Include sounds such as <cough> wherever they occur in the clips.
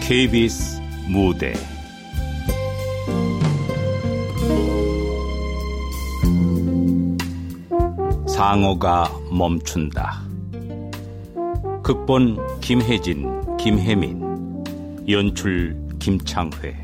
KBS 무대 상어가 멈춘다. 극본 김혜진, 김혜민, 연출 김창회.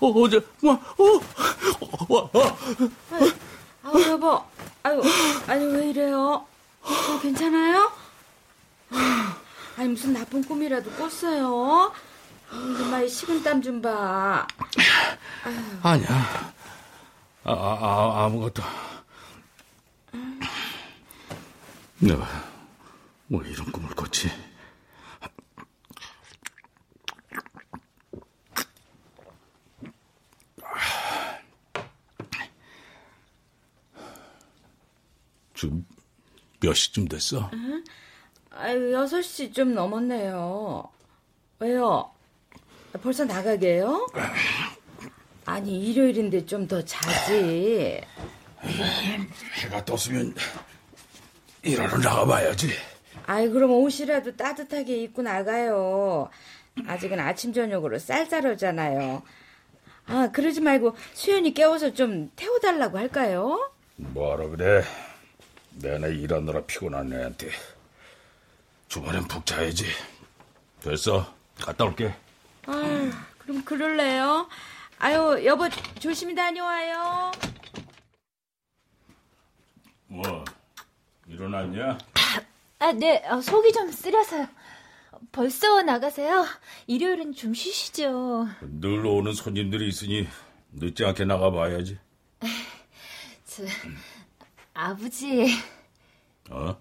어제 뭐 어, 어, 어, 아유 여보, 아유 아니 왜 이래요? 어, 괜찮아요? 아니 무슨 나쁜 꿈이라도 꿨어요? 정말 식은 땀 좀 봐. 아유. 아니야. 아, 아, 아 아무것도. 내가 뭐 이런 꿈을 꿨지? 지금 몇 시쯤 됐어? 응? 아유, 6시 좀 넘었네요. 왜요? 벌써 나가게요? <laughs> 아니, 일요일인데 좀 더 자지. 해가 떴으면 일하러 나가봐야지. 아이, 그럼 옷이라도 따뜻하게 입고 나가요. 아직은 아침, 저녁으로 쌀쌀하잖아요. 아, 그러지 말고 수연이 깨워서 좀 태워달라고 할까요? 뭐하러 그래? 내내 일하느라 피곤한 애한테 주말엔 푹 자야지. 됐어. 갔다 올게. 아유, 그럼 그럴래요? 아유, 여보, 조심히 다녀와요. 뭐, 일어났냐? 아, 네, 어, 속이 좀 쓰려서요. 벌써 나가세요? 일요일은 좀 쉬시죠. 늘 오는 손님들이 있으니 늦지 않게 나가봐야지. 저, 아버지. 어?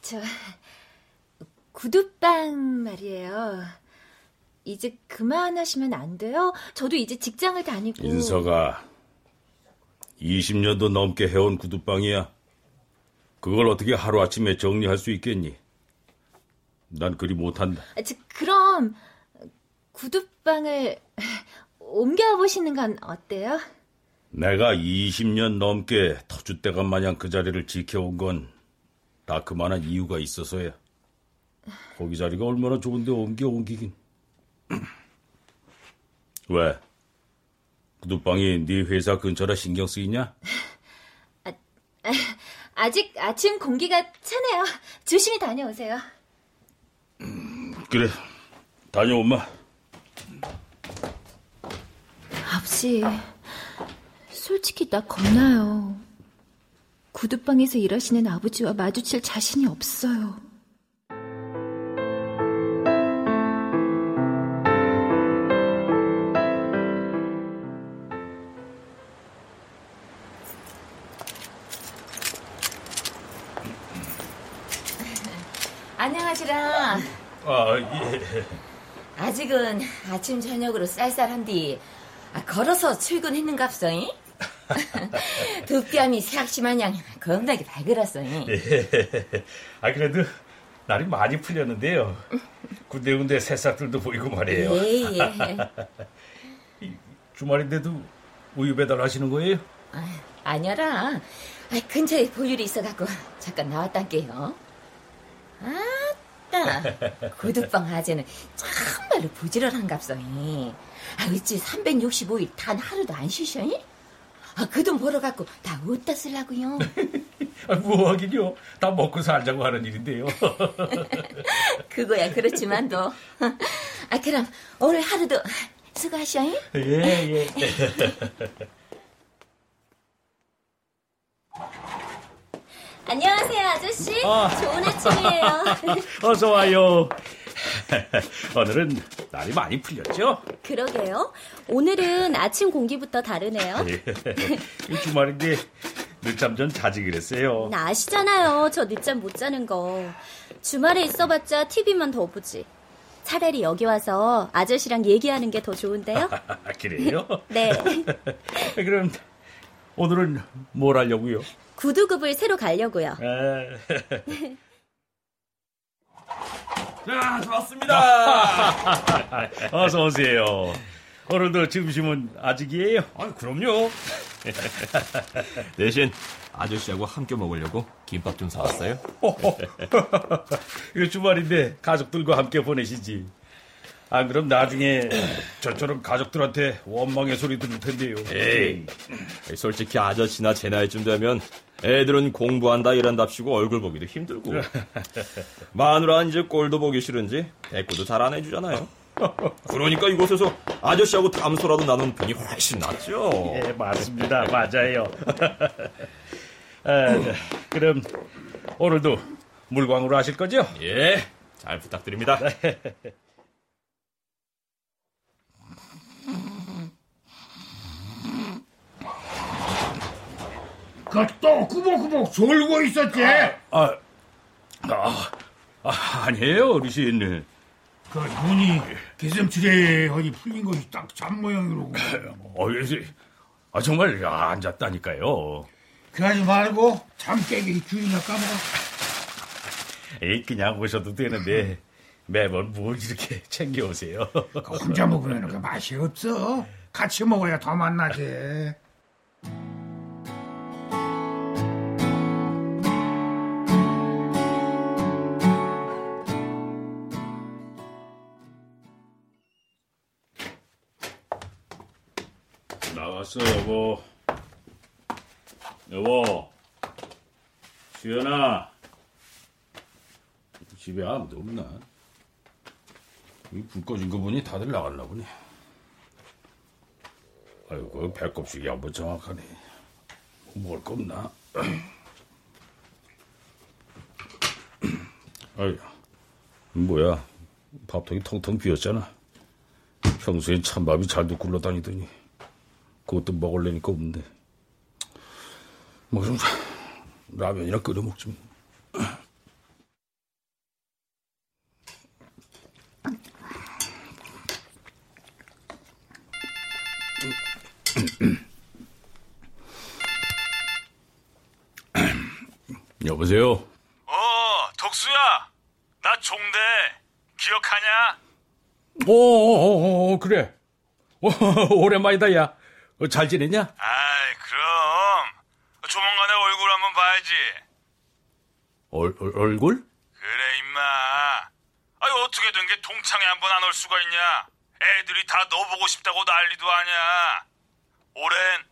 저, 구두빵 말이에요. 이제 그만하시면 안 돼요? 저도 이제 직장을 다니고. 인서가 20년도 넘게 해온 구두빵이야. 그걸 어떻게 하루아침에 정리할 수 있겠니? 난 그리 못한다. 아, 저, 그럼 구두빵을 옮겨보시는 건 어때요? 내가 20년 넘게 터줏대감 마냥 그 자리를 지켜온 건 다 그만한 이유가 있어서야. 거기 자리가 얼마나 좋은데 옮겨 옮기긴. 왜? 구두방이 네 회사 근처라 신경 쓰이냐? 아, 아, 직 아침 공기가 차네요. 조심히 다녀오세요. 음, 그래, 다녀오마. 아버지. 솔직히 나 겁나요. 구두방에서 일하시는 아버지와 마주칠 자신이 없어요. <laughs> 아직은 아침 저녁으로 쌀쌀한디 아, 걸어서 출근했는갑서잉? <laughs> 두 뺨이 새악시마냥 겁나게 발그었어. 예. 아 그래도 날이 많이 풀렸는데요. 군데군데 새싹들도 보이고 말이에요. 예, 예. <laughs> 주말인데도 우유 배달하시는 거예요? 아, 아니라 아, 근처에 보율이 있어갖고 잠깐 나왔단게요. 아 따 구두방 아재는 참말로 부지런한갑성이. 아 어찌 365일 단 하루도 안 쉬셔? 아, 그 돈 벌어갖고 다 어디다 쓰려고요? <laughs> 아, 뭐 하긴요. 다 먹고 살자고 하는 일인데요. <laughs> 그거야 그렇지만도. 아 그럼 오늘 하루도 수고하셔. 예, 예. <laughs> 안녕하세요, 아저씨. 아. 좋은 아침이에요. <laughs> 어서 와요. <laughs> 오늘은 날이 많이 풀렸죠? 그러게요. 오늘은 아침 공기부터 다르네요. <laughs> 이 주말인데 늦잠 좀 자지 그랬어요. 나 아시잖아요. 저 늦잠 못 자는 거. 주말에 있어봤자 TV만 더 보지. 차라리 여기 와서 아저씨랑 얘기하는 게 더 좋은데요? 그래요? 네. 그럼 오늘은 뭘 하려고요? 구두굽을 새로 가려고요. <laughs> 자, 좋았습니다. 어서 오세요. 오늘도 점심은 아직이에요? 아, 그럼요. <laughs> 대신 아저씨하고 함께 먹으려고 김밥 좀 사왔어요. <laughs> 이거 주말인데 가족들과 함께 보내시지. 안 그럼 나중에 저처럼 가족들한테 원망의 소리 들을 텐데요. 에이, 솔직히 아저씨나 제 나이쯤 되면 애들은 공부한다 일한답시고 얼굴 보기도 힘들고 <laughs> 마누라는 이제 꼴도 보기 싫은지 대꾸도 잘 안 해주잖아요. 그러니까 이곳에서 아저씨하고 담소라도 나눈 편이 훨씬 낫죠. 예, 맞습니다. 맞아요. <laughs> 아, 그럼 오늘도 물광으로 하실 거죠? 예, 잘 부탁드립니다. <laughs> 그또 꾸벅꾸벅 졸고 있었지? 아, 아, 아 아니에요, 어르신. 그 눈이 어디 풀린 것이 딱 잠 모양이로고. 어, 아, 정말 야, 앉았다니까요. 그러지 말고 잠 깨기 주인을 까먹어. 에이, 그냥 오셔도 되는데 매번 뭘 이렇게 <laughs> 챙겨오세요. 그 혼자 먹으면 그 맛이 없어. 같이 먹어야 더 맛나지. 왔어, 여보. 여보. 수연아. 집에 아무도 없나? 이불 꺼진 거 보니 다들 나갔나 보네. 아이고, 배꼽식이 한번 정확하네. 먹을 거 없나? <clears throat> 아이, 뭐야. 밥통이 텅텅 비었잖아. 평소엔 찬밥이 잘도 굴러다니더니. 그것도 먹을래니까 없는데. 뭐 좀 라면이나 끓여 먹지. 뭐. <clears throat> 여보세요. 어, 덕수야. 나 종대. 기억하냐? 오, 오, 그래. 오, <laughs> 오랜만이다, 야. 어, 잘 지냈냐? 아이, 그럼. 조만간에 얼굴 한번 봐야지. 얼, 얼, 얼굴? 그래, 임마. 아이, 어떻게 된 게 동창회 한번 안 올 수가 있냐? 애들이 다 너 보고 싶다고 난리도 아냐. 올해는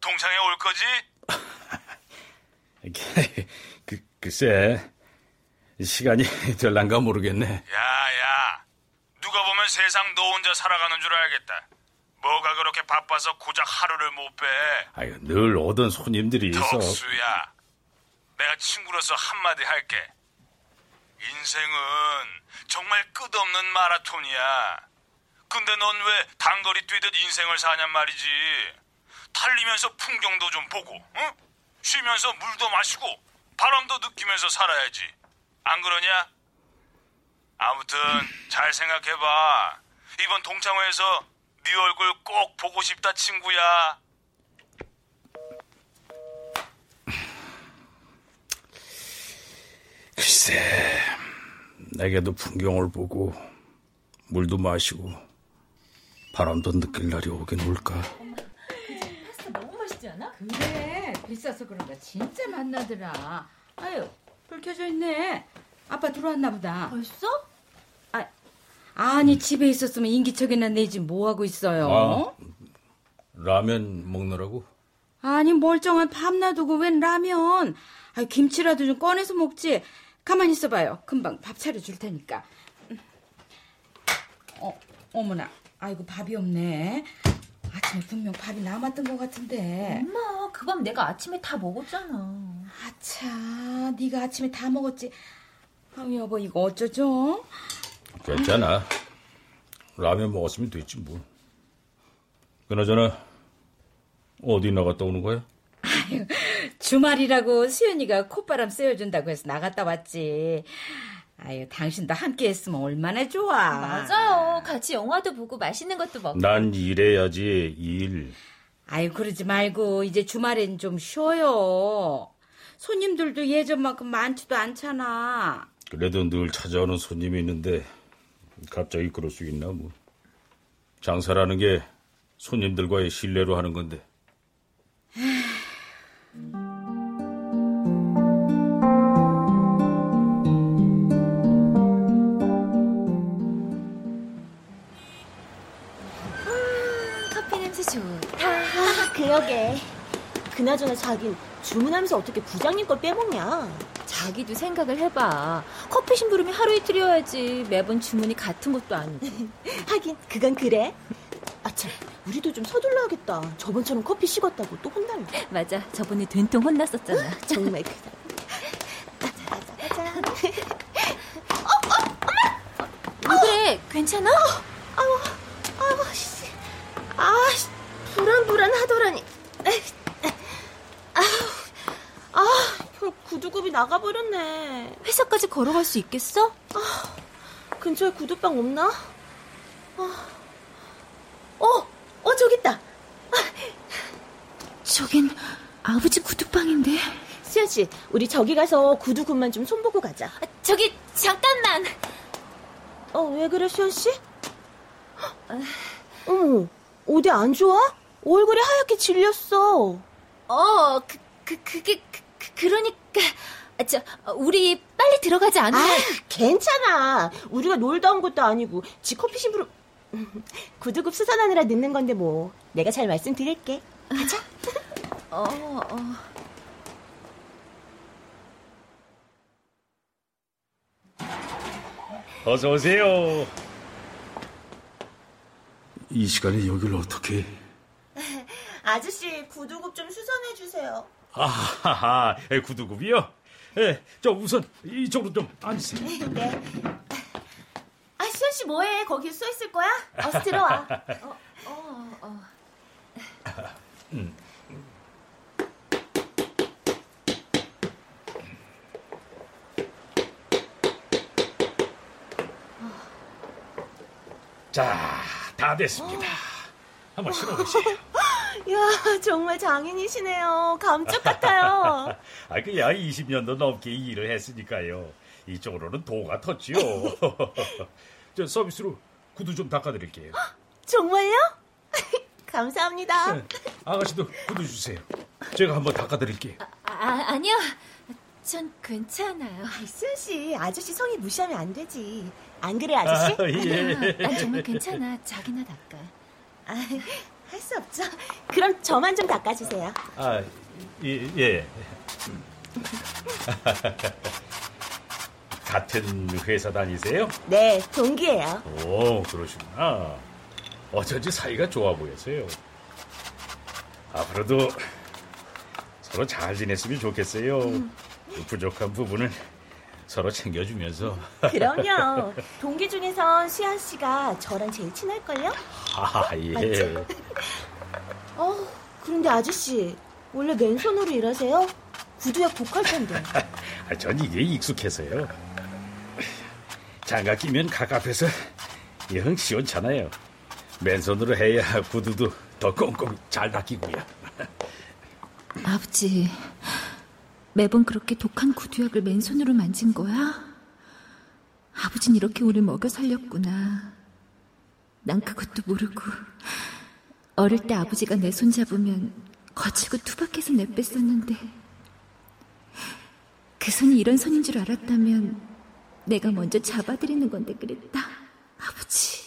동창회 올 거지? <laughs> 그, 글쎄. 시간이 <laughs> 될란가 모르겠네. 야, 야. 누가 보면 세상 너 혼자 살아가는 줄 알겠다. 뭐가 그렇게 바빠서 고작 하루를 못 빼. 아유, 늘 오던 손님들이 있어. 덕수야, 내가 친구로서 한마디 할게. 인생은 정말 끝없는 마라톤이야. 근데 넌 왜 단거리 뛰듯 인생을 사냔 말이지. 달리면서 풍경도 좀 보고, 응? 쉬면서 물도 마시고, 바람도 느끼면서 살아야지. 안 그러냐? 아무튼 잘 생각해봐. 이번 동창회에서 네 얼굴 꼭 보고 싶다 친구야. 글쎄, 내게도 풍경을 보고 물도 마시고 바람도 느낄 날이 오긴 올까. 않아? 그래 비싸서 그런가 진짜 맛나더라. 아유 불 켜져 있네. 아빠 들어왔나 보다. 벌써? 아니 집에 있었으면 인기척이나 내지 뭐 하고 있어요? 아. 라면 먹느라고? 아니 멀쩡한 밥 놔두고 웬 라면? 아 김치라도 좀 꺼내서 먹지. 가만히 있어봐요. 금방 밥 차려줄 테니까. 어 어머나. 아이고 밥이 없네. 아침에 분명 밥이 남았던 것 같은데. 엄마, 그 밥 내가 아침에 다 먹었잖아. 아차, 네가 아침에 다 먹었지. 아 여보 이거 어쩌죠? 괜찮아. 라면 먹었으면 됐지 뭘. 그나저나 어디 나갔다 오는 거야? 주말이라고 수연이가 콧바람 쐬어준다고 해서 나갔다 왔지. 아유, 당신도 함께 했으면 얼마나 좋아. 맞아요. 같이 영화도 보고 맛있는 것도 먹고. 난 일해야지 일. 아유, 그러지 말고 이제 주말엔 좀 쉬어요. 손님들도 예전만큼 많지도 않잖아. 그래도 늘 찾아오는 손님이 있는데 갑자기 그럴 수 있나 뭐. 장사라는 게 손님들과의 신뢰로 하는 건데. 커피 냄새 좋다. 아, 그러게. 그나저나 자긴 주문하면서 어떻게 부장님 걸 빼먹냐? 자기도 생각을 해봐. 커피 심부름이 하루 이틀이어야지. 매번 주문이 같은 것도 아니고. <laughs> 하긴 그건 그래. 아참, 우리도 좀 서둘러야겠다. 저번처럼 커피 식었다고 또 혼날래. 맞아. 저번에 된통 혼났었잖아. <laughs> 정말 그래. 가자, 가자, 가자. 왜 그래? 괜찮아? 아우, 아우, 씨. 아, 씨. 불안불안하더라니. 아우, 아, 형 구두굽이 나가버렸네. 회사까지 걸어갈 수 있겠어? 근처에 구두방 없나? 아. 어, 어, 저기 있다. 저긴 아버지 구두방인데. 수현 씨, 우리 저기 가서 구두굽만 좀 손보고 가자. 아, 저기 잠깐만. 어, 왜 그래, 수현 씨? 어머, 어디 안 좋아? 얼굴이 하얗게 질렸어. 어, 그, 그, 그게, 그, 그, 그러니까. 아, 저, 어, 우리 빨리 들어가지 않으면. 아, 괜찮아. 우리가 놀다 온 것도 아니고 지 커피 심부름 <laughs> 구두굽 수선하느라 늦는 건데 뭐. 내가 잘 말씀드릴게. 가자. <laughs> 어, 어. 어서 오세요. 이 시간에 여기를 어떻게? <laughs> 아저씨, 구두굽 좀 수선해 주세요. 아하하, 에, 구두굽이요? 예, 저 우선 이쪽으로 좀 앉으세요. 네. 아, 수현 씨 뭐해? 거기 써 있을 거야? 어서 들어와. <laughs> 자, 다 됐습니다. 한번 실어보세요. <laughs> 야, 정말 장인이시네요. 감쪽 같아요. 아, 그야 20년도 넘게 일을 했으니까요. 이쪽으로는 도가 텄지요. <laughs> 저 서비스로 구두 좀 닦아드릴게요. 정말요? <laughs> 감사합니다. 네, 아가씨도 구두 주세요. 제가 한번 닦아드릴게요. 아, 아니요. 전 괜찮아요. 아이, 수현 씨, 아저씨 성이 무시하면 안 되지. 안 그래, 아저씨? 아, 예. 난 정말 괜찮아. 자기나 닦아. 아, 할 수 없죠. 그럼 저만 좀 닦아주세요. 아, 예. 예. <laughs> 같은 회사 다니세요? 네, 동기예요. 오, 그러시구나. 어쩐지 사이가 좋아 보여서요. 앞으로도 서로 잘 지냈으면 좋겠어요. 부족한 부분을 서로 챙겨주면서. 그럼요. 동기 중에선 수현 씨가 저랑 제일 친할걸요? 아, 예. 어, 그런데 아저씨, 원래 맨손으로 일하세요? 구두약 독할 텐데. 아, 전 이게 익숙해서요. 장갑 끼면 가깝해서 영 시원찮아요. 맨손으로 해야 구두도 더 꼼꼼히 잘 닦이고요. 아버지, 매번 그렇게 독한 구두약을 맨손으로 만진 거야? 아버진 이렇게 우릴 먹여 살렸구나. 난 그것도 모르고 어릴 때 아버지가 내 손 잡으면 거칠고 투박해서 내뺐었는데 그 손이 이런 손인 줄 알았다면 내가 먼저 잡아드리는 건데 그랬다. 아버지.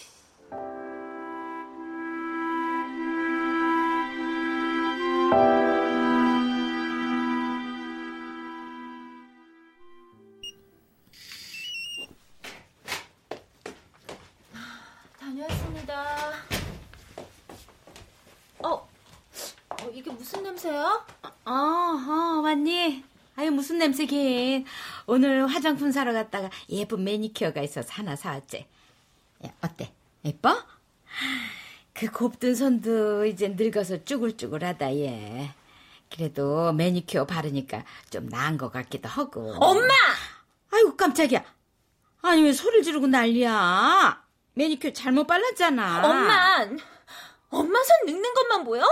냄새긴. 오늘 화장품 사러 갔다가 예쁜 매니큐어가 있어서 하나 사왔지. 야, 어때? 예뻐? 그 곱든 손도 이제 늙어서 쭈글쭈글하다, 얘. 그래도 매니큐어 바르니까 좀 나은 것 같기도 하고. 엄마! 아이고, 깜짝이야. 아니, 왜 소리를 지르고 난리야? 매니큐어 잘못 발랐잖아. 엄마! 엄마 손 늙는 것만 보여?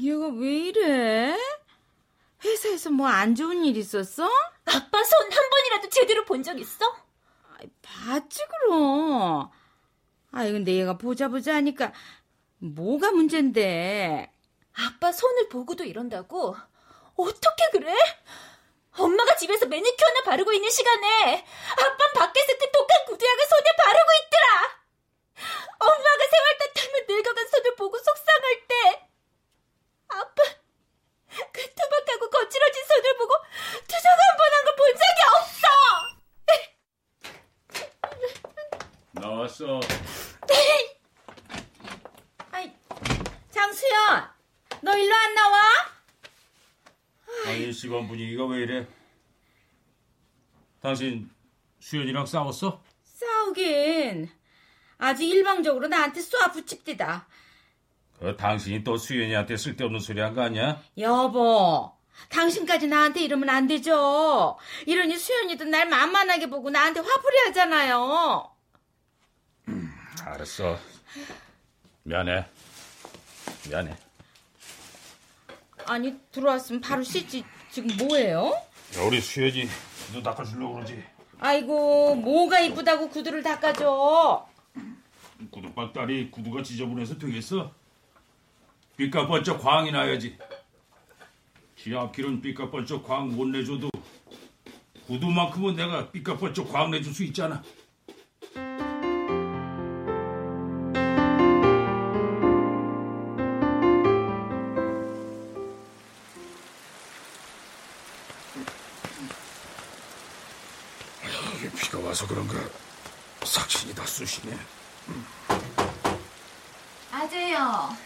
얘가 왜 이래? 회사에서 뭐 안 좋은 일 있었어? 아빠 손 한 번이라도 제대로 본 적 있어? 봤지 그럼. 아이 근데 얘가 보자 보자 하니까 뭐가 문제인데? 아빠 손을 보고도 이런다고? 어떻게 그래? 엄마가 집에서 매니큐어 나 바르고 있는 시간에 아빠는 밖에서 그 독한 구두약을 손에 바르고 있더라. 엄마가 세월 탓하며 늙어간 손을 보고 속상할 때 아빠 그 투박하고 거칠어진 손을 보고 투정 한 번 한 걸 본 적이 없어. 나왔어. 아이 장수연, 너 일로 안 나와? 아니 집안 분위기가 왜 이래? 당신 수연이랑 싸웠어? 싸우긴. 아주 일방적으로 나한테 쏘아 붙입디다. 그 당신이 또 수연이한테 쓸데없는 소리 한 거 아니야? 여보, 당신까지 나한테 이러면 안 되죠. 이러니 수연이도 날 만만하게 보고 나한테 화풀이 하잖아요. 알았어. 미안해. 미안해. 아니, 들어왔으면 바로 씻지. 지금 뭐예요? 야, 우리 수연이 눈 닦아주려고 그러지. 아이고, 뭐가 이쁘다고 구두를 닦아줘. 구두방 딸이 구두가 지저분해서 되겠어? 삐까 번쩍 광이 나야지. 지 앞길은 삐까 번쩍 광 못 내줘도 구두만큼은 내가 삐까 번쩍 광 내줄 수 있잖아. 이게 비가 와서 그런가 삭신이 다 쑤시네. 아재요.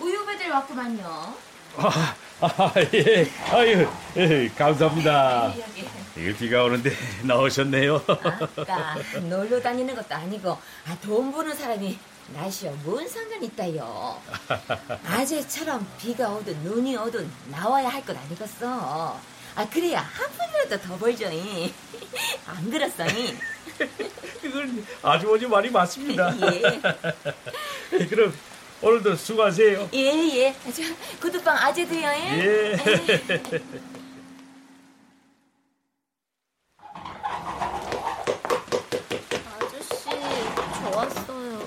우유 배들 왔구만요. 아, 아, 예. 아유, 예, 감사합니다. 여기. 이게 비가 오는데 <laughs> 나오셨네요. 아까 놀러 다니는 것도 아니고 아, 돈 버는 사람이 날씨와 뭔 상관 있다요. <laughs> 아재처럼 비가 오든 눈이 오든 나와야 할 것 아니겠어. 아 그래야 한 푼이라도 더 벌죠이. <laughs> 안 그렇어이? 그건 아주머니 말이 맞습니다. 예. 그럼 오늘도 수고하세요. 예 예. 저 구두방 아재도요. 예. <laughs> 아저씨, 저 왔어요.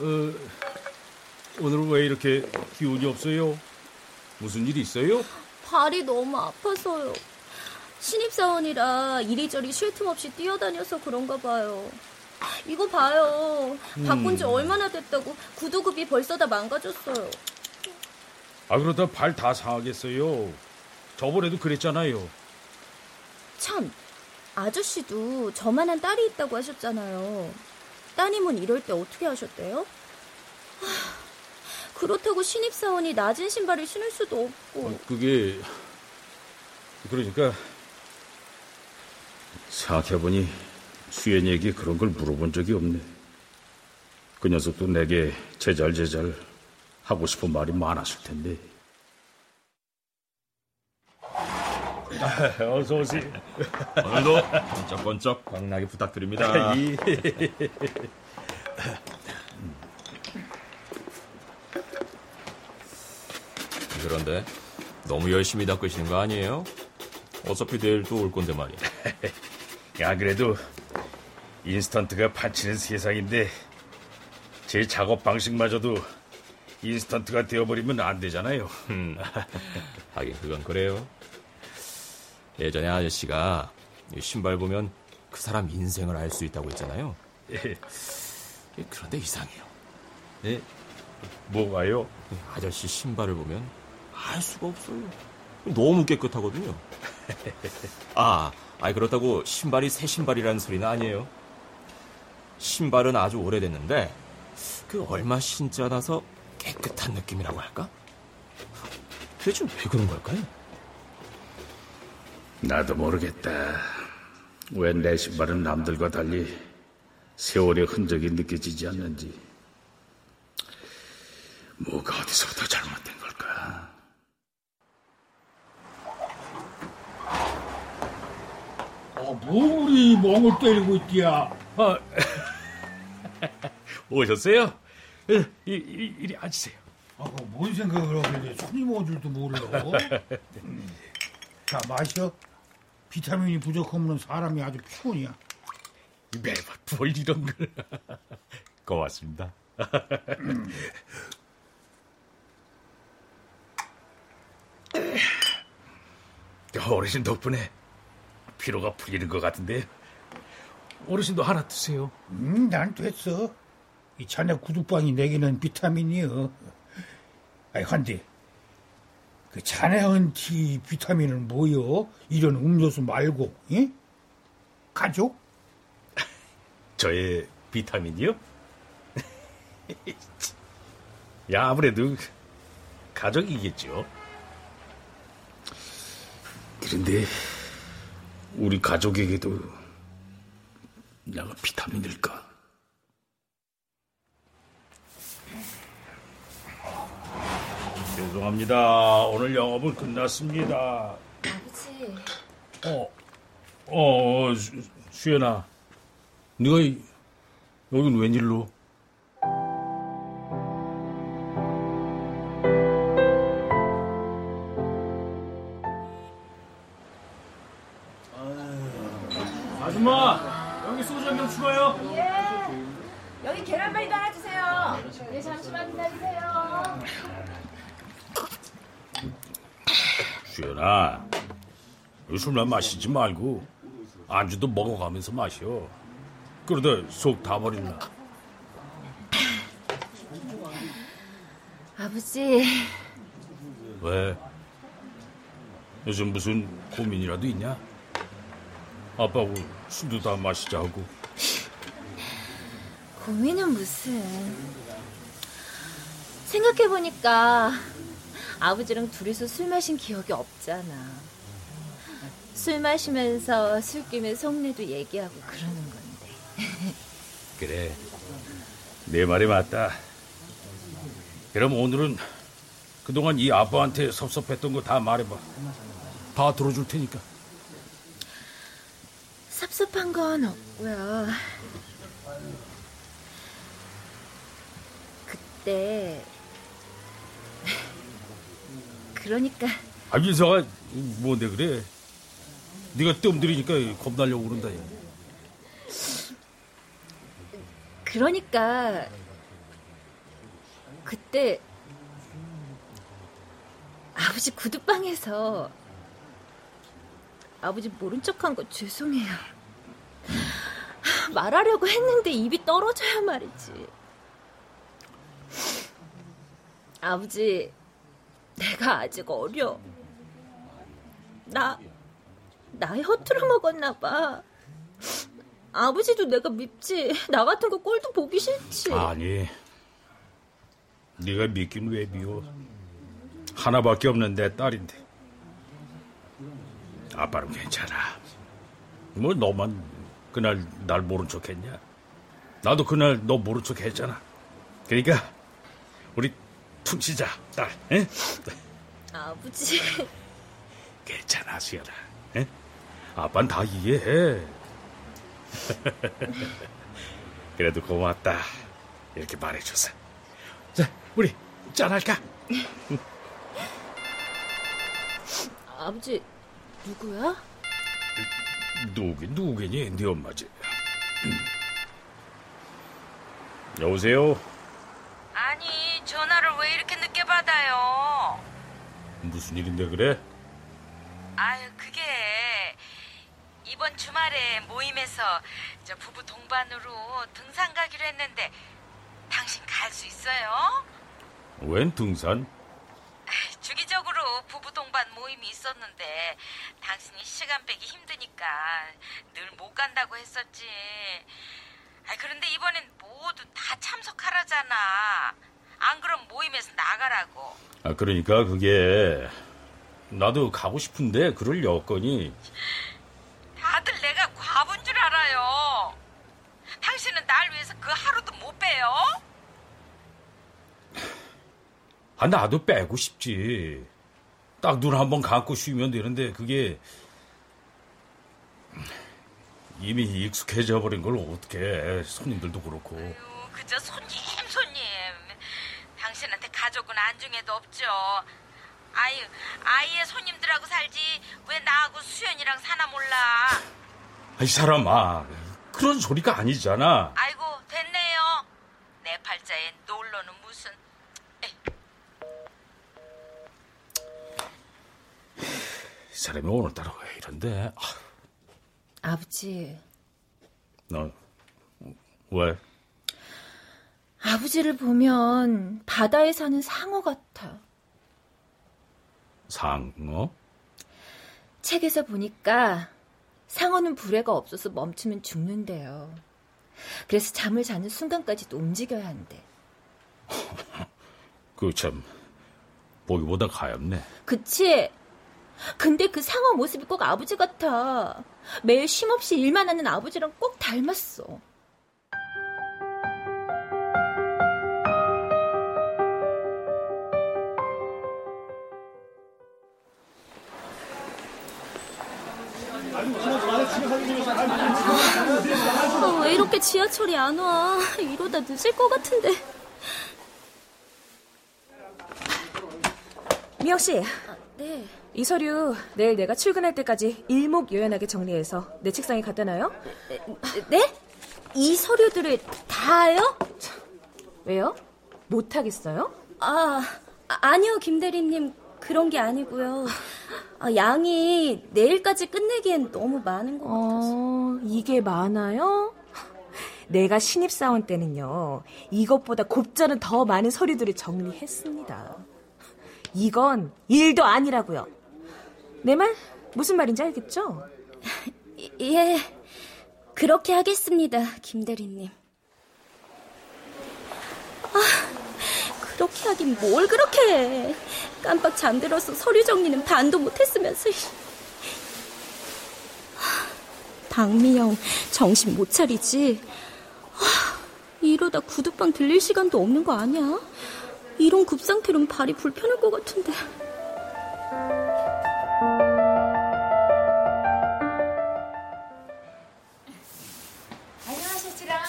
어, 오늘은 왜 이렇게 기운이 없어요? 무슨 일 있어요? 발이 너무 아파서요. 신입사원이라 이리저리 쉴 틈 없이 뛰어다녀서 그런가 봐요. 이거 봐요. 바꾼 지 음. 얼마나 됐다고 구두굽이 벌써 다 망가졌어요. 아 그러다 발 다 상하겠어요. 저번에도 그랬잖아요. 참, 아저씨도 저만한 딸이 있다고 하셨잖아요. 따님은 이럴 때 어떻게 하셨대요? 하, 그렇다고 신입사원이 낮은 신발을 신을 수도 없고. 어, 그게 그러니까 생각해보니 수연이에게 그런 걸 물어본 적이 없네. 그 녀석도 내게 제잘제잘 하고 싶은 말이 많았을 텐데. <laughs> 어서 오세요. 오늘도 번쩍번쩍 광나게 부탁드립니다. 예. 그런데 너무 열심히 닦으시는 거 아니에요? 어차피 내일 또 올 건데 말이야. <laughs> 야 그래도 인스턴트가 판치는 세상인데 제 작업 방식마저도 인스턴트가 되어버리면 안 되잖아요. 음, <laughs> 하긴 그건 그래요. 예전에 아저씨가 신발 보면 그 사람 인생을 알 수 있다고 했잖아요. 예. 그런데 이상해요. 예? 뭐가요? 아저씨 신발을 보면 알 수가 없어요. 너무 깨끗하거든요. <laughs> 아, 아이 그렇다고 신발이 새 신발이라는 소리는 아니에요. 신발은 아주 오래됐는데 그 얼마 신지 않아서 깨끗한 느낌이라고 할까? 도대체 왜 그런 걸까요? 나도 모르겠다. 왜 내 신발은 남들과 달리 세월의 흔적이 느껴지지 않는지. 뭐가 어디서부터 잘못된 걸까? 어, 뭐 우리 멍을 때리고 있디야. 아, <laughs> <laughs> 오셨어요? 예, 이리, 이리, 이리 앉으세요. 아, 그뭔 생각을 하길래 손님 올 줄도 몰라. 음. 자, 마셔. 비타민이 부족하면 사람이 아주 피곤이야. 매번 뭘 이런 걸. <laughs> 고맙습니다. <laughs> 어르신 덕분에 피로가 풀리는 것 같은데 어르신도 하나 드세요. 음, 난 됐어. 이 자네 구두방이 내기는 비타민이여. 아이, 한데, 그 자네한테 비타민은 뭐여? 이런 음료수 말고, 예? 가족? <laughs> 저의 비타민이요? <laughs> 야, 아무래도 가족이겠죠. 그런데 우리 가족에게도 내가 비타민일까? 죄송합니다. 오늘 영업은 끝났습니다. 아버지. 어, 어, 수, 수연아. 네가 이- 여긴 웬일로? 술만 마시지 말고 안주도 먹어가면서 마셔. 그러다 속 다 버린다. <laughs> 아버지, 왜? 요즘 무슨 고민이라도 있냐? 아빠하고 술도 다 마시자 하고. <laughs> 고민은 무슨. 생각해보니까 아버지랑 둘이서 술 마신 기억이 없잖아. 술 마시면서 술김에 속내도 얘기하고 그러는 건데. <laughs> 그래. 내 말이 맞다. 그럼 오늘은 그동안 이 아빠한테 섭섭했던 거 다 말해봐. 다 들어줄 테니까. 섭섭한 건 없고요. 그때 <laughs> 그러니까 아, 민서가 뭔데 그래? 네가 뜸들이니까 겁나려고 그런다. 얘. 그러니까 그때 아버지 구두방에서 아버지 모른 척한 거 죄송해요. 말하려고 했는데 입이 떨어져야 말이지. 아버지, 내가 아직 어려. 나, 나 허투루 먹었나 봐. 아버지도 내가 밉지. 나 같은 거 꼴도 보기 싫지. 아니, 네가 믿긴 왜 미워? 하나밖에 없는 내 딸인데. 아빠는 괜찮아. 뭐 너만 그날 날 모른 척했냐? 나도 그날 너 모른 척했잖아. 그러니까 우리 퉁 치자, 딸. 에? 아버지, 괜찮아, 수연아. 에? 아빠는 다 이해해. <laughs> 그래도 고맙다. 이렇게 말해줘서. 자, 우리 짠할까? <laughs> 아버지 누구야? 누구, 누구니? 네 엄마지. <clears throat> 여보세요? 아니 전화를 왜 무슨 일인데 그래? 아유, 그게 이번 주말에 모임에서 저 부부 동반으로 등산 가기로 했는데 당신 갈 수 있어요? 웬 등산? 주기적으로 부부 동반 모임이 있었는데 당신이 시간 빼기 힘드니까 늘 못 간다고 했었지. 아 그런데 이번엔 모두 다 참석하라잖아. 안 그럼 모임에서 나가라고. 아 그러니까 그게 나도 가고 싶은데 그럴 여건이 다들 내가 과부인 줄 알아요. 당신은 날 위해서 그 하루도 못 빼요? 아 나도 빼고 싶지. 딱 눈 한 번 감고 쉬면 되는데 그게 이미 익숙해져 버린 걸 어떻게 손님들도 그렇고. 아유, 그저 손님 손님. 당신한테 가족은 안중에도 없죠. 아유 아이의 손님들하고 살지 왜 나하고 수연이랑 사나 몰라. 아, 이 사람아 그런 소리가 아니잖아. 아이고 됐네요. 내 팔자에 놀러는 무슨. 에이, 이 사람이 오늘따라 왜 이런데? 아, 아버지, 너 왜? 아버지를 보면 바다에 사는 상어 같아. 상어? 책에서 보니까 상어는 불에가 없어서 멈추면 죽는데요. 그래서 잠을 자는 순간까지도 움직여야 한대. <laughs> 그 참 보기보다 가엽네. 그치? 근데 그 상어 모습이 꼭 아버지 같아. 매일 쉼없이 일만 하는 아버지랑 꼭 닮았어. 지하철이 안 와? 이러다 늦을 것 같은데. 미영 씨, 네. 이 서류 내일 내가 출근할 때까지 일목요연하게 정리해서 내 책상에 갖다 놔요. 네? 이 서류들을 다요? 왜요? 못 하겠어요? 아, 아, 아니요, 김 대리님. 그런 게 아니고요. 아, 양이 내일까지 끝내기엔 너무 많은 것 같아서. 어, 이게 많아요? 내가 신입사원 때는요, 이것보다 곱절은 더 많은 서류들을 정리했습니다. 이건 일도 아니라고요. 내 말 무슨 말인지 알겠죠? <laughs> 예, 그렇게 하겠습니다, 김 대리님. 아, 그렇게 하긴 뭘 그렇게 해. 깜빡 잠들어서 서류 정리는 반도 못했으면서. 하, 박미영, 정신 못 차리지? 하, 이러다 구두방 들릴 시간도 없는 거 아니야? 이런 급 상태로는 발이 불편할 것 같은데. 안녕하셨지라.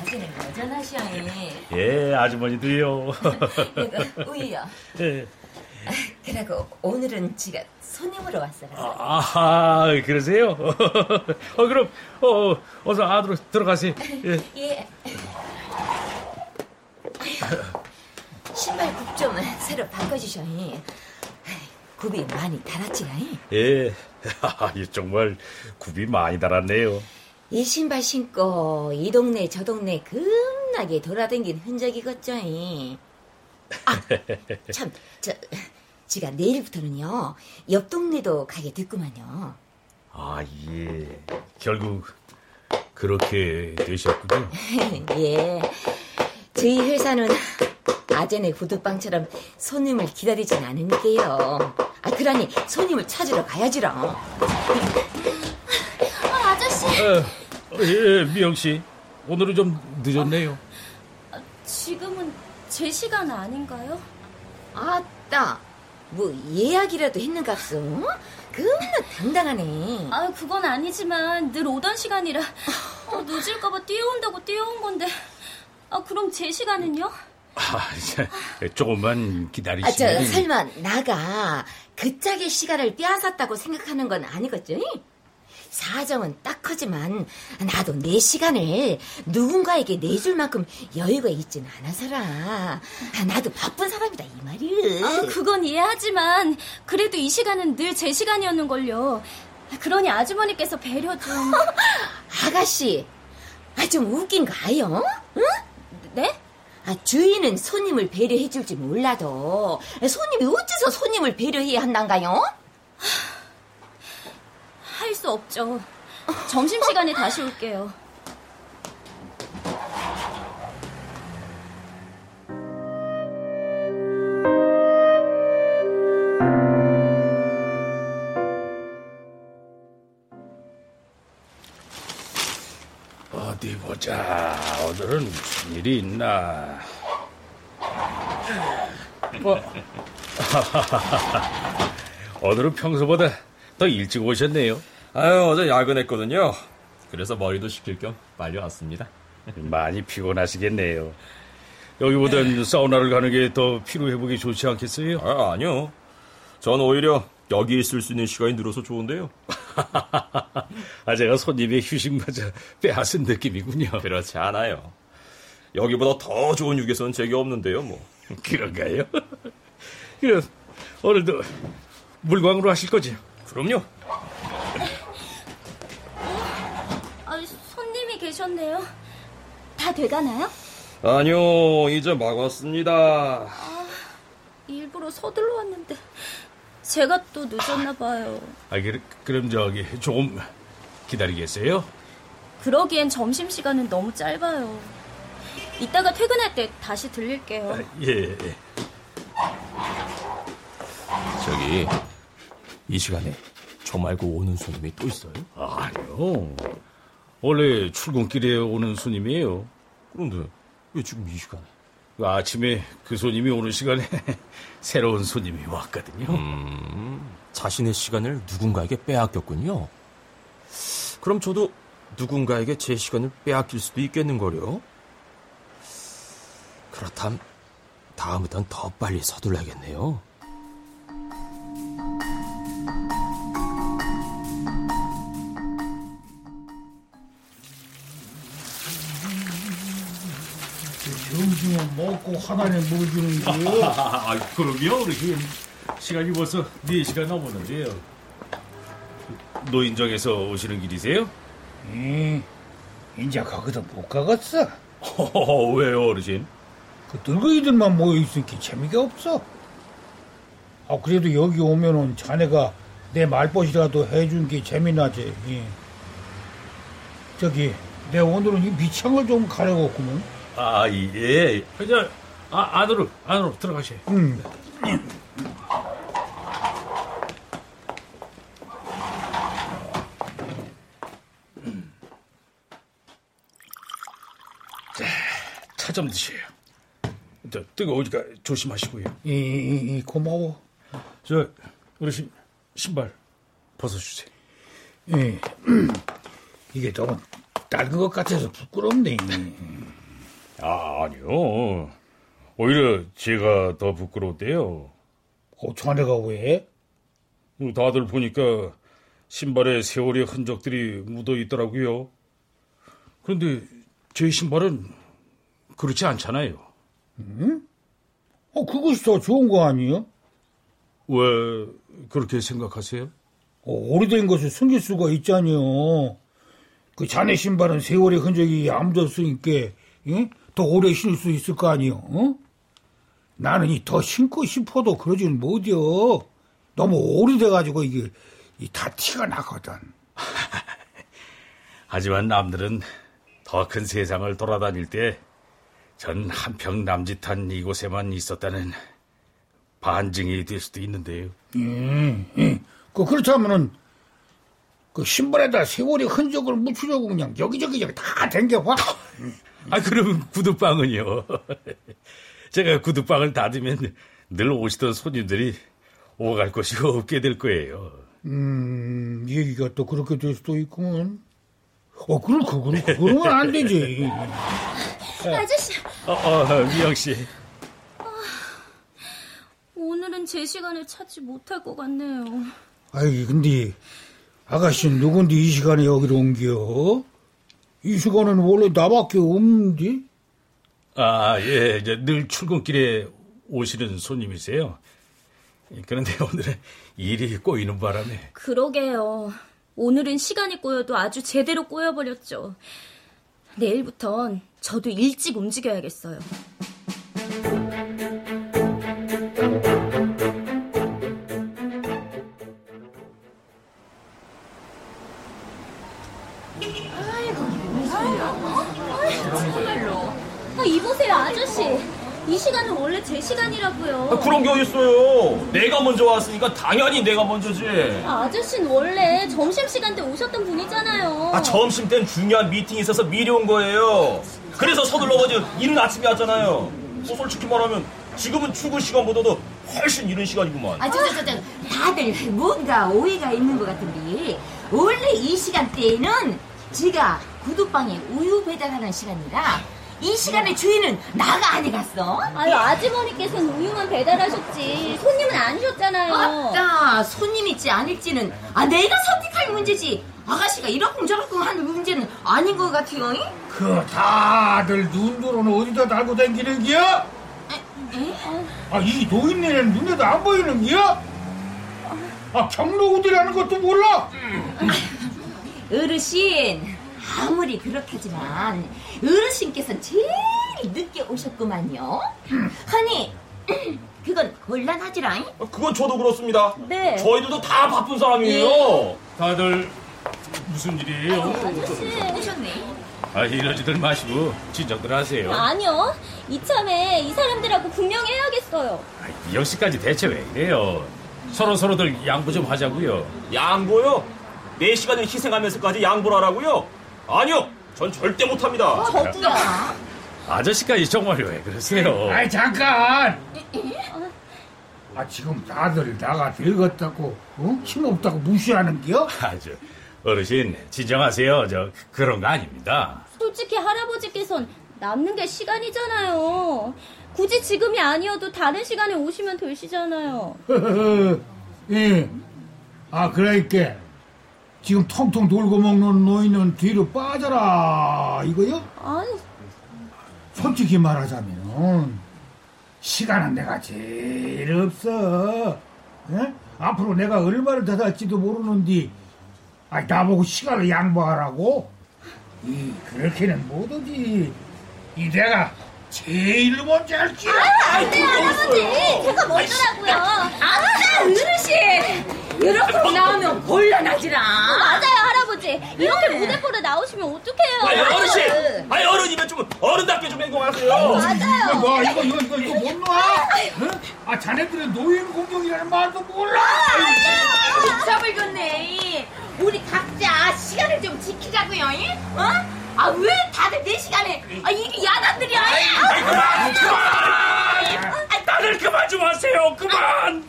아직은 여전하시오니. 예, 아주머니도요. <laughs> 이거 우유요. 예. 그리고 오늘은 지가 손님으로 왔어요. 아하, 그러세요? <laughs> 어, 그럼, 어, 어서 안으로 들어가세요. 예. <laughs> 예. 신발 굽 좀 새로 바꿔주셔니. 굽이 많이 달았지라이. 예. <laughs> 정말 굽이 많이 달았네요. 이 신발 신고 이 동네 저 동네 겁나게 돌아댕긴 흔적이겠죠이. 아, 참, 저, 지가 내일부터는요, 옆 동네도 가게 됐구만요. 아, 예. 결국, 그렇게 되셨군요. <laughs> 예. 저희 회사는 아재네 구두방처럼 손님을 기다리진 않으니까요. 아, 그러니 손님을 찾으러 가야지라. 아, 아저씨! 어, 예, 미영 씨. 오늘은 좀 늦었네요. 지금은 제 시간 아닌가요? 아따, 뭐 예약이라도 했는갑소? 겁나 당당하네. 아, 그건 아니지만 늘 오던 시간이라 어, 늦을까봐 뛰어온다고 뛰어온 건데. 아, 그럼 제 시간은요? 아, 이제 조금만 아, 저 기다리시면. 설마 나가 그 짝의 시간을 빼앗았다고 생각하는 건 아니겠죠? 사정은 딱 크지만 나도 내 시간을 누군가에게 내줄 만큼 여유가 있진 않아서라. 나도 바쁜 사람이다 이 말이야. 아, 그건 이해하지만 그래도 이 시간은 늘 제 시간이었는 걸요. 그러니 아주머니께서 배려 좀... <laughs> 아가씨, 아, 좀 웃긴 거 아요? 응? 네? 아, 주인은 손님을 배려해 줄지 몰라도 손님이 어째서 손님을 배려해야 한단가요? <laughs> 할 수 없죠. 점심시간에 다시 올게요. 어디 보자. 오늘은 무슨 일이 있나. 어. <laughs> 오늘은 평소보다 더 일찍 오셨네요. 아유, 어제 야근했거든요. 그래서 머리도 식힐 겸 빨리 왔습니다. 많이 피곤하시겠네요. 여기보단 사우나를 가는 게 더 피로 회복이 좋지 않겠어요? 아, 아니요. 전 오히려 여기 있을 수 있는 시간이 늘어서 좋은데요. <laughs> 아, 제가 손님의 휴식마저 빼앗은 느낌이군요. 그렇지 않아요. 여기보다 더 좋은 휴게소는 제게 없는데요, 뭐. 그런가요? <laughs> 그럼 오늘도 물광으로 하실 거죠? 그럼요. 아, 손님이 계셨네요. 다 돼가나요? 아니요, 이제 막 왔습니다. 아, 일부러 서둘러 왔는데 제가 또 늦었나 봐요. 아, 그, 그럼 저기 조금 기다리겠어요? 그러기엔 점심 시간은 너무 짧아요. 이따가 퇴근할 때 다시 들릴게요. 아, 예, 예. 저기, 이 시간에 저 말고 오는 손님이 또 있어요? 아니요. 원래 출근길에 오는 손님이에요. 그런데 왜 지금 이 시간에? 그 아침에 그 손님이 오는 시간에 <laughs> 새로운 손님이 왔거든요. 음, 자신의 시간을 누군가에게 빼앗겼군요. 그럼 저도 누군가에게 제 시간을 빼앗길 수도 있겠는걸요? 그렇담 다음부턴 더 빨리 서둘러야겠네요. 점심은 먹고 하단에 물 주는 게 <laughs> 아, 그럼요, 어르신. 시간이 벌써 4시가 넘었는데요. 노인정에서 오시는 길이세요? 음, 이제 거기도 못 가겠어. 허허, 왜요, 어르신? 그 늙은이들만 모여 있으니까 재미가 없어. 아, 그래도 여기 오면은 자네가 내 말벗이라도 해준 게 재미나지. 예. 저기, 내 오늘은 이 미창을 좀 가려웠구먼. 아, 예. 그냥, 아, 안으로, 안으로 들어가세요. 음. 차좀 드세요. 저, 뜨거우니까 조심하시고요. 이, 이, 이, 고마워. 저, 어르신, 신발 벗어주세요. 예. <clears throat> 이게 너무 낡은 것 같아서 부끄럽네. 아, 아니요. 오히려 제가 더 부끄러운데요. 어, 자네가 왜? 다들 보니까 신발에 세월의 흔적들이 묻어 있더라고요. 그런데 제 신발은 그렇지 않잖아요. 응? 어, 그것이 더 좋은 거 아니에요? 왜 그렇게 생각하세요? 어, 오래된 것을 숨길 수가 있잖아요. 그 자네 신발은 세월의 흔적이 안 묻었으니까 예? 더 오래 신을 수 있을 거 아니요. 어? 나는 이 더 신고 싶어도 그러지는 못이요. 너무 오래돼가지고 이게 이다 티가 나거든. <laughs> 하지만 남들은 더 큰 세상을 돌아다닐 때 전 한평 남짓한 이곳에만 있었다는 반증이 될 수도 있는데요. 예, 예. 그 그렇다면은 그 신발에다 세월의 흔적을 묻히려고 그냥 여기저기 저기 다 댕겨봐. <laughs> 아 그러면 구두방은요? <laughs> 제가 구두방을 닫으면 늘 오시던 손님들이 오갈 곳이 없게 될 거예요. 음, 얘기가 또 그렇게 될 수도 있구먼. 어, 그럼 그거는 그거는 안 되지. <laughs> 아저씨. 어, 어, 미영 씨. 오늘은 제 시간을 찾지 못할 것 같네요. 아이, 근데 아가씨 누군데 이 시간에 여기로 옮겨? 이 시간에는 원래 나밖에 없는데? 아, 예, 이제 늘 출근길에 오시는 손님이세요. 그런데 오늘은 일이 꼬이는 바람에. 그러게요. 오늘은 시간이 꼬여도 아주 제대로 꼬여버렸죠. 내일부턴 저도 일찍 움직여야겠어요. 이 시간은 원래 제 시간이라고요. 아, 그런 게 어딨어요. 내가 먼저 왔으니까 당연히 내가 먼저지. 아, 아저씨는 원래 점심시간 때 오셨던 분이잖아요. 아, 점심 땐 중요한 미팅이 있어서 미리 온 거예요. 그래서 서둘러가지고 이른 아침에 왔잖아요. 뭐 솔직히 말하면 지금은 출근 시간보다도 훨씬 이른 시간이구만. 아, 저, 저, 저, 저, 다들 뭔가 오해가 있는 것 같은데, 원래 이 시간대에는 지가 구두방에 우유 배달하는 시간이라, 이 시간의 주인은 나가 아니 갔어? 아유, 아주머니께서는 우유만 배달하셨지. 손님은 아니셨잖아요. 맞다. 손님일지 아닐지는, 아, 내가 선택할 문제지. 아가씨가 이러쿵저러쿵 하는 문제는 아닌 것 같아요. 잉? 그 다들 눈으로는 어디다 달고 다니는 기야? 아, 이 노인네는 눈에도 안 보이는 기야? 아, 경로우들이라는 것도 몰라? 어르신, 아무리 그렇다지만 어르신께서 제일 늦게 오셨구만요. 하니, <clears throat> 그건 곤란하지라잉? 아, 그건 저도 그렇습니다. 네. 저희들도 다 바쁜 사람이에요. 다들 무슨 일이에요? 아저씨. 오셨네. 아, 이러지들 마시고 진정들 하세요. 아니요. 이참에 이 사람들하고 분명히 해야겠어요. 이 역시까지 대체 왜 이래요? 서로 서로들 양보 좀 하자고요. 양보요? 내 시간을 희생하면서까지 양보를 하라고요? 아니요. 전 절대 못합니다. 저도야. 아저씨까지 정말 왜 그러세요? 아이, 잠깐! 아, 지금 다들 나가 늙었다고, 어? 힘없다고 무시하는 기야? 아주 어르신 진정하세요. 저 그런 거 아닙니다. 솔직히 할아버지께선 남는 게 시간이잖아요. 굳이 지금이 아니어도 다른 시간에 오시면 되시잖아요. <laughs> 예. 아, 그러니까, 지금 통통 돌고 먹는 노인은 뒤로 빠져라, 이거요? 아니, 솔직히 말하자면, 시간은 내가 제일 없어. 예? 앞으로 내가 얼마를 더 살지도 모르는데, 아, 나보고 시간을 양보하라고? 이, 그렇게는 못하지. 이 내가 제일 먼저 할지. 안 돼요, 할아버지! 제가 먼저라고요. 아따, 어르신! 이렇게 나오면 곤란하지라. 맞아요, 할아버지. 이렇게 무대포로 나오시면 어떡해요. 아니, 어르신! 아니, 어른이면 좀 어른답게 좀 행동하세요. 이거 뭐, 이거, 이거, 이거, 이거 못 놔? 어? 아, 자네들은 노인 공경이라는 말도 몰라! 잡을 줬네. 우리 각자 시간을 좀 지키자고요. 잉? 어? 아, 왜 다들 내 시간에, 아, 이게 야단들이야. 아이, 그만! 그만! 다들 그만 좀 하세요. 그만!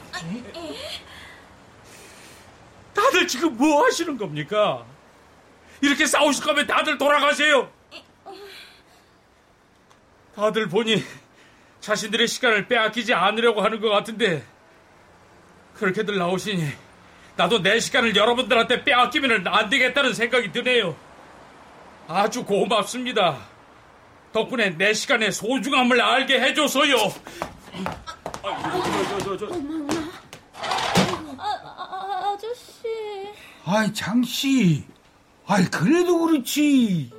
다들 지금 뭐 하시는 겁니까? 이렇게 싸우실 거면 다들 돌아가세요. 다들 보니 자신들의 시간을 빼앗기지 않으려고 하는 것 같은데 그렇게들 나오시니 나도 내 시간을 여러분들한테 빼앗기면 안 되겠다는 생각이 드네요. 아주 고맙습니다. 덕분에 내 시간의 소중함을 알게 해줘서요. 아, 아, 아저씨. 아이, 장씨. 아이, 그래도 그렇지.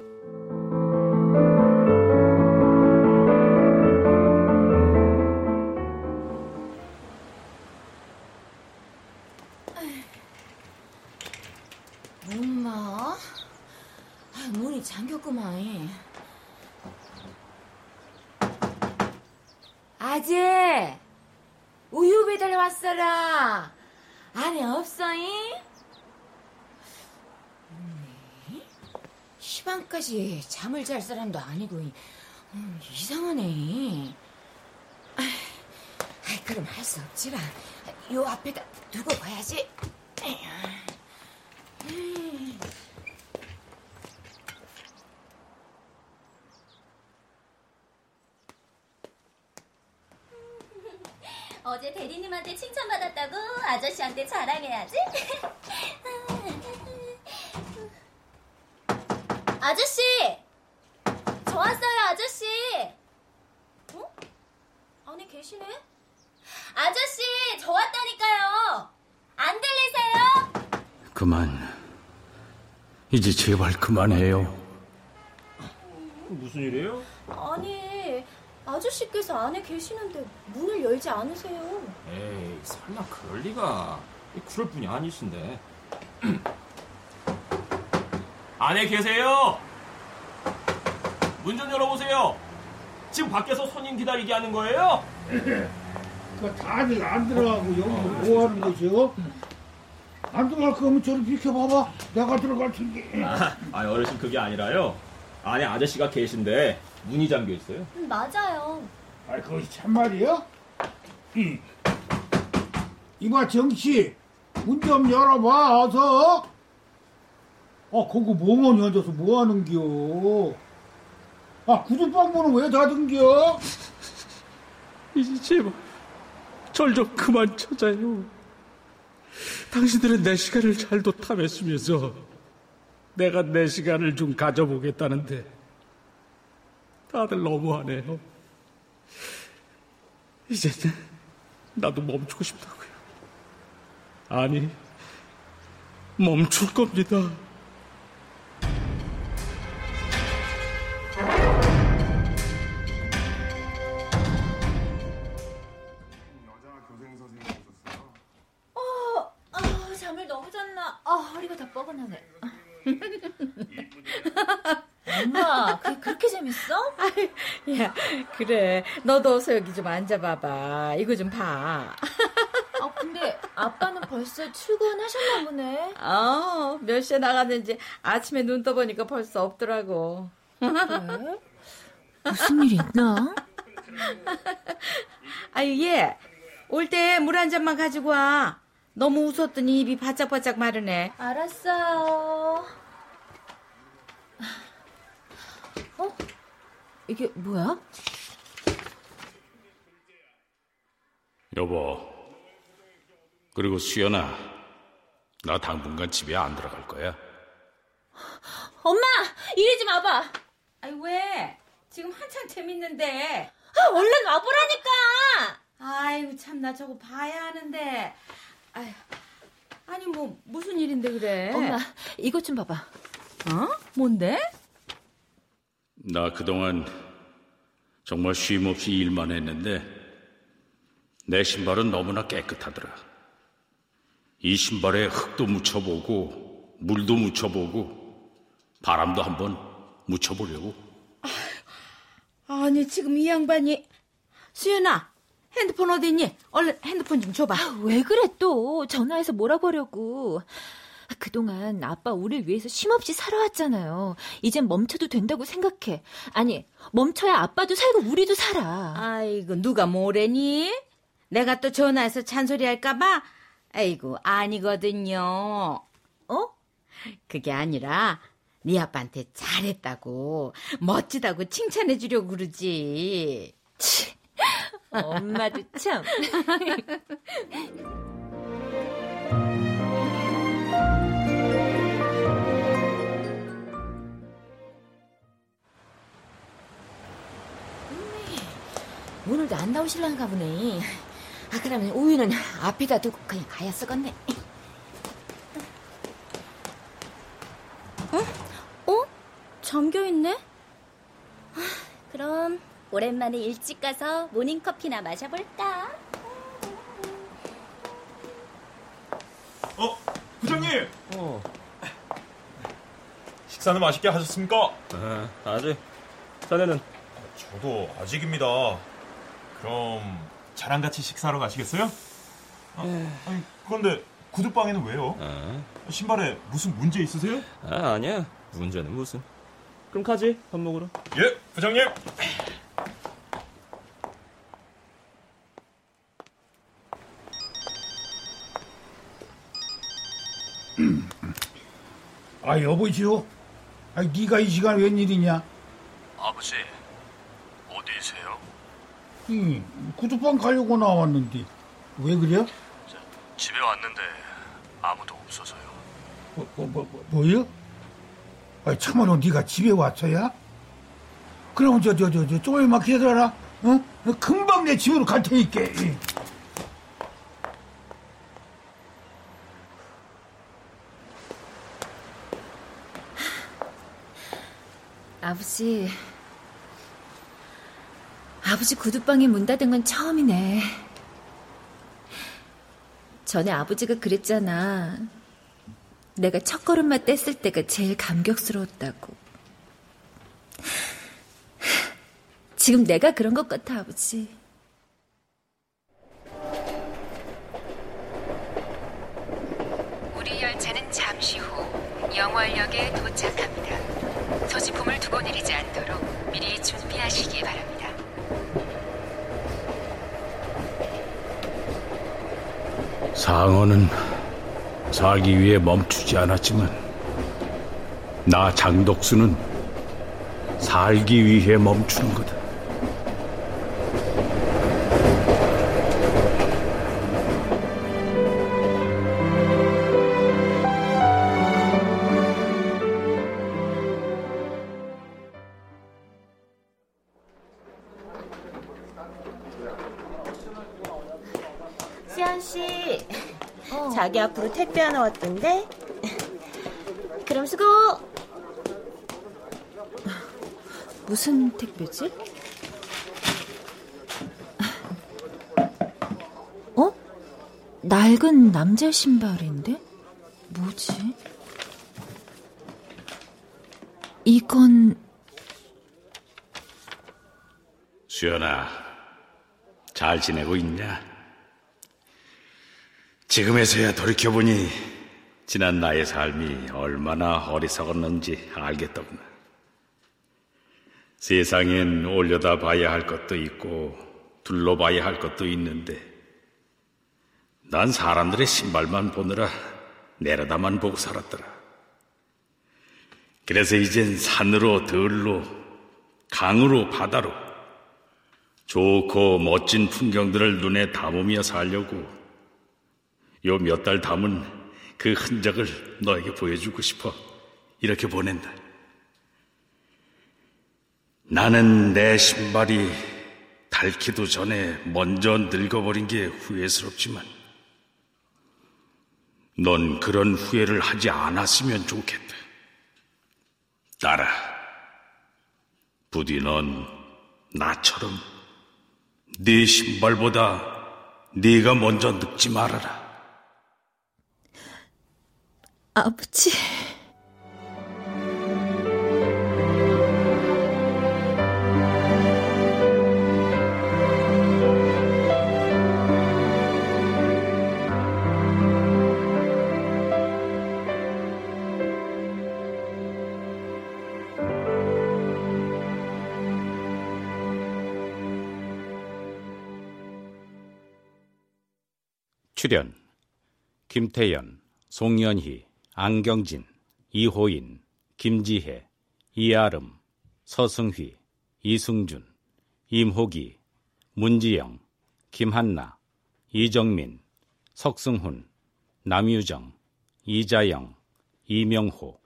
엄마? 아, 문이 잠겼구만. 아재! 우유 배달 왔어라. 안에 없어잉? 음, 시방까지 잠을 잘 사람도 아니고 음, 이상하네. 아, 아이, 그럼 할 수 없지라. 요 앞에다 두고 가야지. 어제 대리님한테 칭찬받았다고 아저씨한테 자랑해야지. <laughs> 아저씨! 저 왔어요, 아저씨! 어? 안에 계시네? 아저씨, 저 왔다니까요! 안 들리세요? 그만. 이제 제발 그만해요. 무슨 일이에요? 아니, 아저씨께서 안에 계시는데 문을 열지 않으세요. 에이, 설마 그럴 리가. 그럴 분이 아니신데. <clears throat> 안에 계세요? 문 좀 열어보세요. 지금 밖에서 손님 기다리게 하는 거예요? 그 다들 안 들어가고 여기 뭐 하는 거죠? 안 들어갈 거면 저리 비켜봐봐. 내가 들어갈 텐데. 아, 아니, 어르신 그게 아니라요. 안에 아저씨가 계신데 문이 잠겨 있어요. 음, 맞아요. 아, 그것이 참말이야? 응. 이봐, 정씨. 문 좀 열어봐, 어서. 아, 거기 멍하니 앉아서 뭐 하는겨? 아, 구두방 문은 왜 닫은겨? 이제 제발 절 좀 그만 찾아요. 당신들은 내 시간을 잘도 탐했으면서 내가 내 시간을 좀 가져보겠다는데 다들 너무하네요. 이제는 나도 멈추고 싶다고요. 아니, 멈출 겁니다. 재밌어? <laughs> 야, 그래. 너도 어서 여기 좀 앉아봐봐. 이거 좀 봐. <laughs> 아, 근데 아빠는 벌써 출근하셨나 보네. 어, 몇 시에 나갔는지 아침에 눈 떠보니까 벌써 없더라고. 그래? <laughs> 무슨 일 있나? 아유, 얘. 올 때 물 한 잔만 가지고 와. 너무 웃었더니 입이 바짝바짝 마르네. 알았어요. 이게 뭐야? 여보. 그리고 수연아. 나 당분간 집에 안 들어갈 거야. 엄마! 이리 좀 와봐! 아이, 왜? 지금 한참 재밌는데. 아, 얼른 와보라니까! 아이고, 참, 나 저거 봐야 하는데. 아휴, 아니, 뭐, 무슨 일인데, 그래? 엄마, 이것 좀 봐봐. 어? 뭔데? 나 그동안 정말 쉼 없이 일만 했는데 내 신발은 너무나 깨끗하더라. 이 신발에 흙도 묻혀보고 물도 묻혀보고 바람도 한번 묻혀보려고. 아니, 지금 이 양반이. 수연아, 핸드폰 어딨니? 얼른 핸드폰 좀 줘봐. 왜 그래 또? 전화해서 몰아보려고. 그동안 아빠 우리를 위해서 쉼없이 살아왔잖아요. 이젠 멈춰도 된다고 생각해. 아니, 멈춰야 아빠도 살고 우리도 살아. 아이고, 누가 뭐래니? 내가 또 전화해서 잔소리 할까봐? 아이고, 아니거든요. 어? 그게 아니라, 네 아빠한테 잘했다고, 멋지다고 칭찬해 주려고 그러지. 엄마도 참. <laughs> 오늘도 안 나오실란가 보네. 아, 그러면 우유는 앞에다 두고 그냥 가야 쓰겠네. 어? 잠겨있네? 그럼 오랜만에 일찍 가서 모닝커피나 마셔볼까? 어, 부장님! 어, 식사는 맛있게 하셨습니까? 아, 아직. 자네는 저도 아직입니다. 그럼 저랑 같이 식사하러 가시겠어요? 아, 아니, 그런데 구두방에는 왜요? 아, 신발에 무슨 문제 있으세요? 아, 아니야. 문제는 무슨. 그럼 가지, 밥 먹으러. 예, 부장님. 아, 여보시오. 아, 네가 이 시간 웬일이냐? 아버지? 응, 구두방 가려고 나왔는데. 왜 그래? 집에 왔는데 아무도 없어서요. 뭐, 뭐, 뭐, 뭐, 뭐요? 아니, 참으로 네가 집에 왔어야? 그럼 저 저 저 저 조금만 기다려라. 어? 금방 내 집으로 갈 테니까. 아버지, 아버지 구두방에 문 닫은 건 처음이네. 전에 아버지가 그랬잖아. 내가 첫 걸음마 뗐을 때가 제일 감격스러웠다고. 지금 내가 그런 것 같아, 아버지. 우리 열차는 잠시 후 영월역에 도착합니다. 소지품을 두고 내리지 않도록 미리 준비하시기 바랍니다. 상어는 살기 위해 멈추지 않았지만 나 장덕수는 살기 위해 멈추는 거다. 자기 앞으로 택배 하나 왔던데. <laughs> 그럼 수고. 무슨 택배지? <laughs> 어? 낡은 남자 신발인데? 뭐지? 이건 수연아, 잘 지내고 있냐? 지금에서야 돌이켜보니 지난 나의 삶이 얼마나 어리석었는지 알겠더구나. 세상엔 올려다 봐야 할 것도 있고 둘러봐야 할 것도 있는데 난 사람들의 신발만 보느라 내려다만 보고 살았더라. 그래서 이젠 산으로 들로 강으로 바다로 좋고 멋진 풍경들을 눈에 담으며 살려고 요 몇 달 담은 그 흔적을 너에게 보여주고 싶어 이렇게 보낸다. 나는 내 신발이 닳기도 전에 먼저 늙어버린 게 후회스럽지만 넌 그런 후회를 하지 않았으면 좋겠다. 따라 부디 넌 나처럼 네 신발보다 네가 먼저 늙지 말아라. 아버지. 출연 김태연, 송연희, 안경진, 이호인, 김지혜, 이아름, 서승휘, 이승준, 임호기, 문지영, 김한나, 이정민, 석승훈, 남유정, 이자영, 이명호.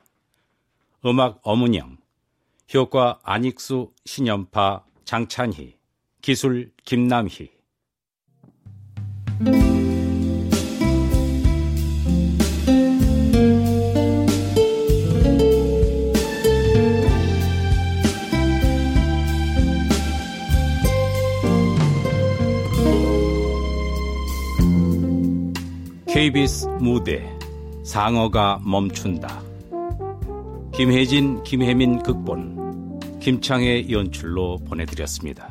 음악 어문영. 효과 안익수, 신연파, 장찬희. 기술 김남희 KBS 무대 상어가 멈춘다. 김혜진, 김혜민 극본, 김창의 연출로 보내드렸습니다.